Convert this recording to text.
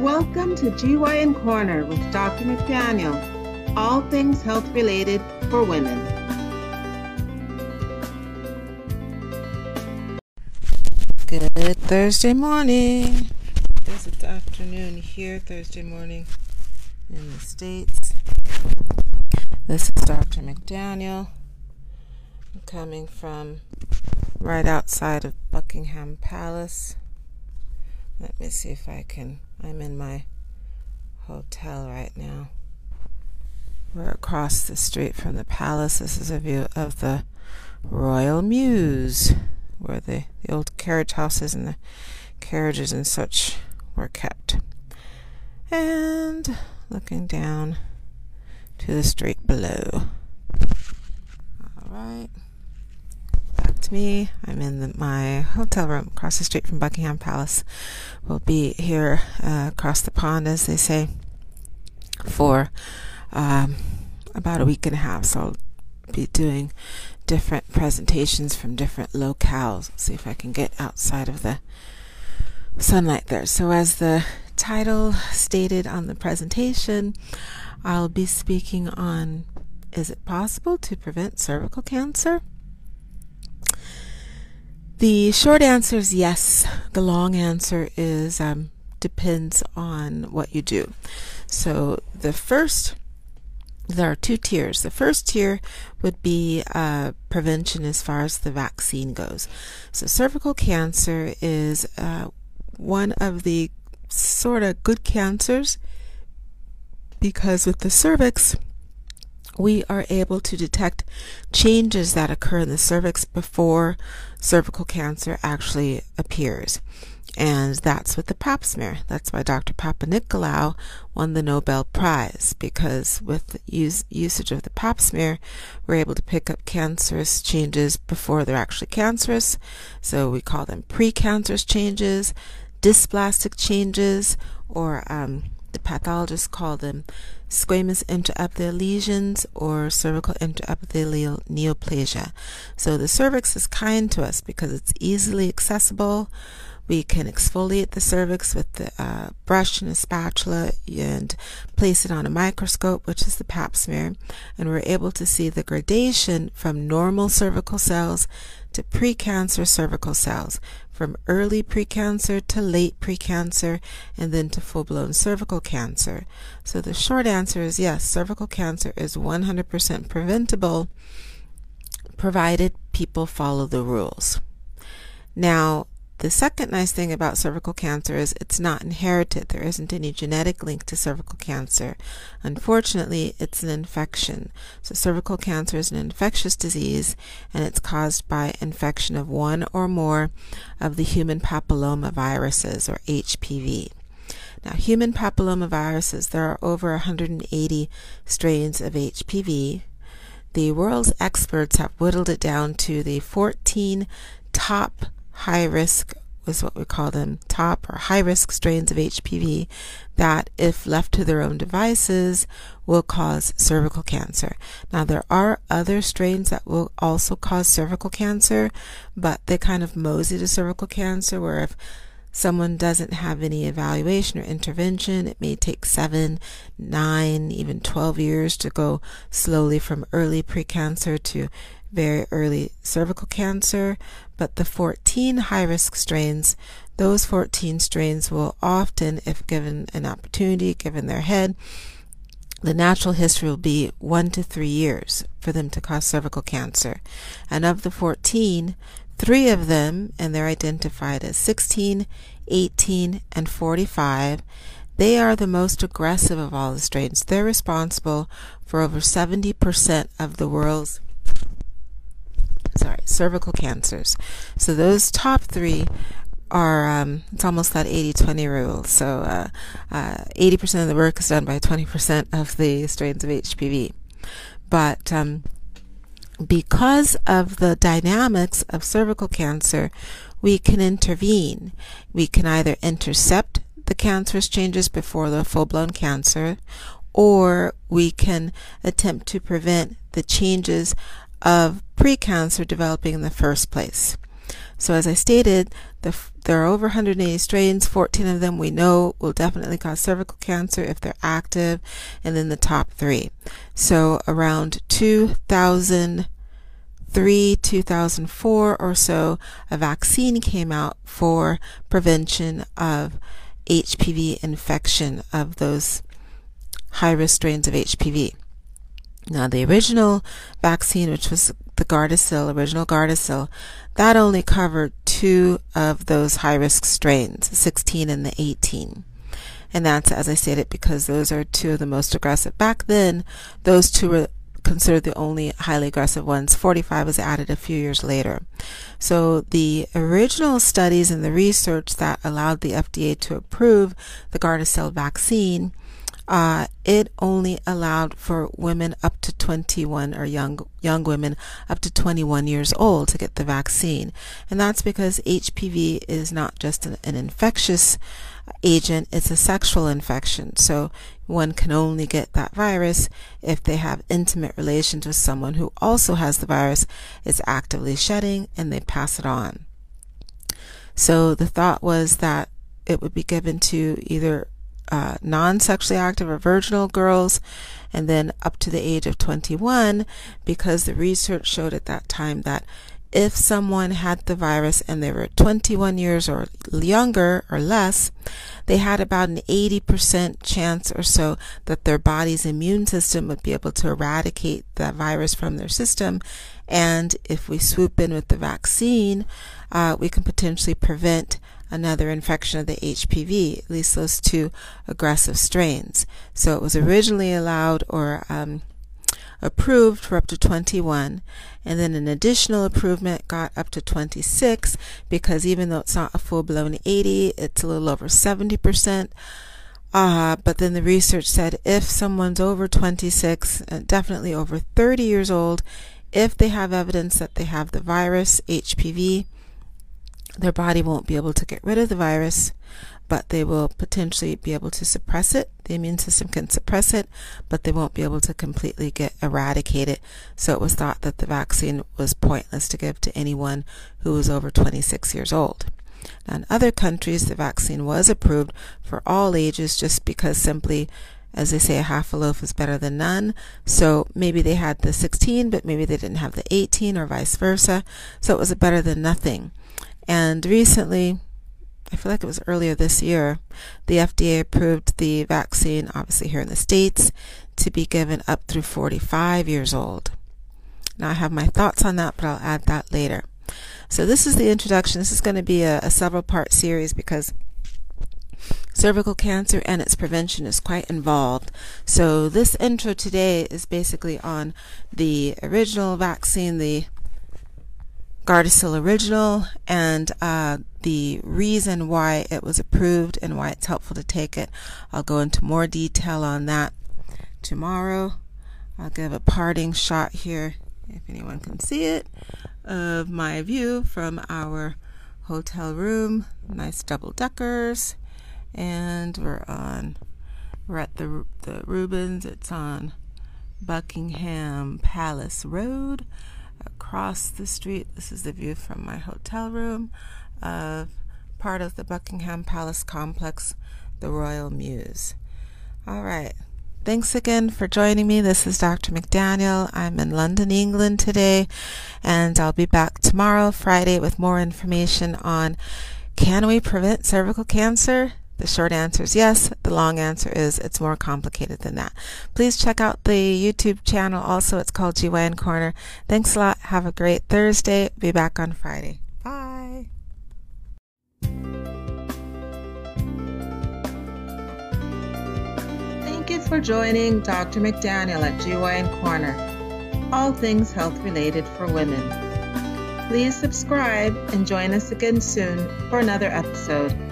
Welcome to GYN Corner with Dr. McDaniel. All things health related for women. Good Thursday morning. This is afternoon here, Thursday morning in the States. This is Dr. McDaniel. I'm coming from right outside of Buckingham Palace. Let me see if I can. I'm in my hotel right now. We're across the street from the palace. This is a view of the Royal Mews, where the, the old carriage houses and the carriages and such were kept. And looking down to the street below. All right to me. I'm in the, my hotel room across the street from Buckingham Palace. We'll be here uh, across the pond, as they say, for um, about a week and a half. So I'll be doing different presentations from different locales. see if I can get outside of the sunlight there. So, as the title stated on the presentation, I'll be speaking on is it possible to prevent cervical cancer? The short answer is yes. The long answer is um, depends on what you do. So the first, there are two tiers. The first tier would be uh, prevention as far as the vaccine goes. So cervical cancer is uh, one of the sort of good cancers because with the cervix, we are able to detect changes that occur in the cervix before cervical cancer actually appears. And that's with the pap smear. That's why Dr. Papanicolaou won the Nobel Prize, because with use, usage of the pap smear, we're able to pick up cancerous changes before they're actually cancerous. So we call them precancerous changes, dysplastic changes, or um, the pathologists call them squamous intraepithelial lesions or cervical intraepithelial neoplasia. So the cervix is kind to us because it's easily accessible. We can exfoliate the cervix with the uh, brush and a spatula and place it on a microscope, which is the pap smear, and we're able to see the gradation from normal cervical cells to precancer cervical cells, from early precancer to late precancer, and then to full blown cervical cancer. So the short answer is yes, cervical cancer is 100% preventable provided people follow the rules. Now, the second nice thing about cervical cancer is it's not inherited. There isn't any genetic link to cervical cancer. Unfortunately, it's an infection. So cervical cancer is an infectious disease and it's caused by infection of one or more of the human papilloma viruses or HPV. Now, human papilloma viruses, there are over 180 strains of HPV. The world's experts have whittled it down to the 14 top high risk was what we call them top or high risk strains of HPV that, if left to their own devices, will cause cervical cancer. Now, there are other strains that will also cause cervical cancer, but they kind of mosey to cervical cancer, where if someone doesn't have any evaluation or intervention, it may take seven, nine, even 12 years to go slowly from early precancer to very early cervical cancer, but the 14 high risk strains, those 14 strains will often, if given an opportunity, given their head, the natural history will be one to three years for them to cause cervical cancer. And of the 14, three of them, and they're identified as 16, 18, and 45, they are the most aggressive of all the strains. They're responsible for over 70% of the world's sorry, cervical cancers. So those top three are um, it's almost that 80-20 rule. So uh, uh, 80% of the work is done by 20% of the strains of HPV. But um, because of the dynamics of cervical cancer, we can intervene. We can either intercept the cancerous changes before the full-blown cancer, or we can attempt to prevent the changes of precancer developing in the first place. So, as I stated, the, there are over 180 strains. 14 of them we know will definitely cause cervical cancer if they're active, and then the top three. So, around 2003, 2004 or so, a vaccine came out for prevention of HPV infection of those high risk strains of HPV. Now, the original vaccine, which was the Gardasil, original Gardasil, that only covered two of those high risk strains, 16 and the 18. And that's, as I stated, because those are two of the most aggressive. Back then, those two were considered the only highly aggressive ones. 45 was added a few years later. So the original studies and the research that allowed the FDA to approve the Gardasil vaccine uh, it only allowed for women up to 21 or young young women up to 21 years old to get the vaccine, and that's because HPV is not just an, an infectious agent; it's a sexual infection. So one can only get that virus if they have intimate relations with someone who also has the virus, is actively shedding, and they pass it on. So the thought was that it would be given to either uh, non sexually active or virginal girls, and then up to the age of 21, because the research showed at that time that if someone had the virus and they were 21 years or younger or less, they had about an 80% chance or so that their body's immune system would be able to eradicate that virus from their system. And if we swoop in with the vaccine, uh, we can potentially prevent another infection of the HPV, at least those two aggressive strains. So it was originally allowed or um, approved for up to 21, and then an additional improvement got up to 26 because even though it's not a full blown 80, it's a little over 70%. Uh, but then the research said if someone's over 26, uh, definitely over 30 years old, if they have evidence that they have the virus, HPV, their body won't be able to get rid of the virus, but they will potentially be able to suppress it. The immune system can suppress it, but they won't be able to completely get eradicated. So it was thought that the vaccine was pointless to give to anyone who was over 26 years old. Now, in other countries, the vaccine was approved for all ages just because simply as they say, a half a loaf is better than none. So maybe they had the 16, but maybe they didn't have the 18 or vice versa. So it was a better than nothing. And recently, I feel like it was earlier this year, the FDA approved the vaccine, obviously here in the States, to be given up through 45 years old. Now, I have my thoughts on that, but I'll add that later. So, this is the introduction. This is going to be a, a several part series because cervical cancer and its prevention is quite involved. So, this intro today is basically on the original vaccine, the Gardasil Original and uh, the reason why it was approved and why it's helpful to take it. I'll go into more detail on that tomorrow. I'll give a parting shot here, if anyone can see it, of my view from our hotel room. Nice double deckers. And we're on, we're at the, the Rubens. It's on Buckingham Palace Road across the street. This is the view from my hotel room of part of the Buckingham Palace complex, the Royal Mews. All right. Thanks again for joining me. This is Dr. McDaniel. I'm in London, England today, and I'll be back tomorrow, Friday, with more information on can we prevent cervical cancer? The short answer is yes. The long answer is it's more complicated than that. Please check out the YouTube channel. Also, it's called GYN Corner. Thanks a lot. Have a great Thursday. Be back on Friday. Bye. Thank you for joining Dr. McDaniel at GYN Corner. All things health related for women. Please subscribe and join us again soon for another episode.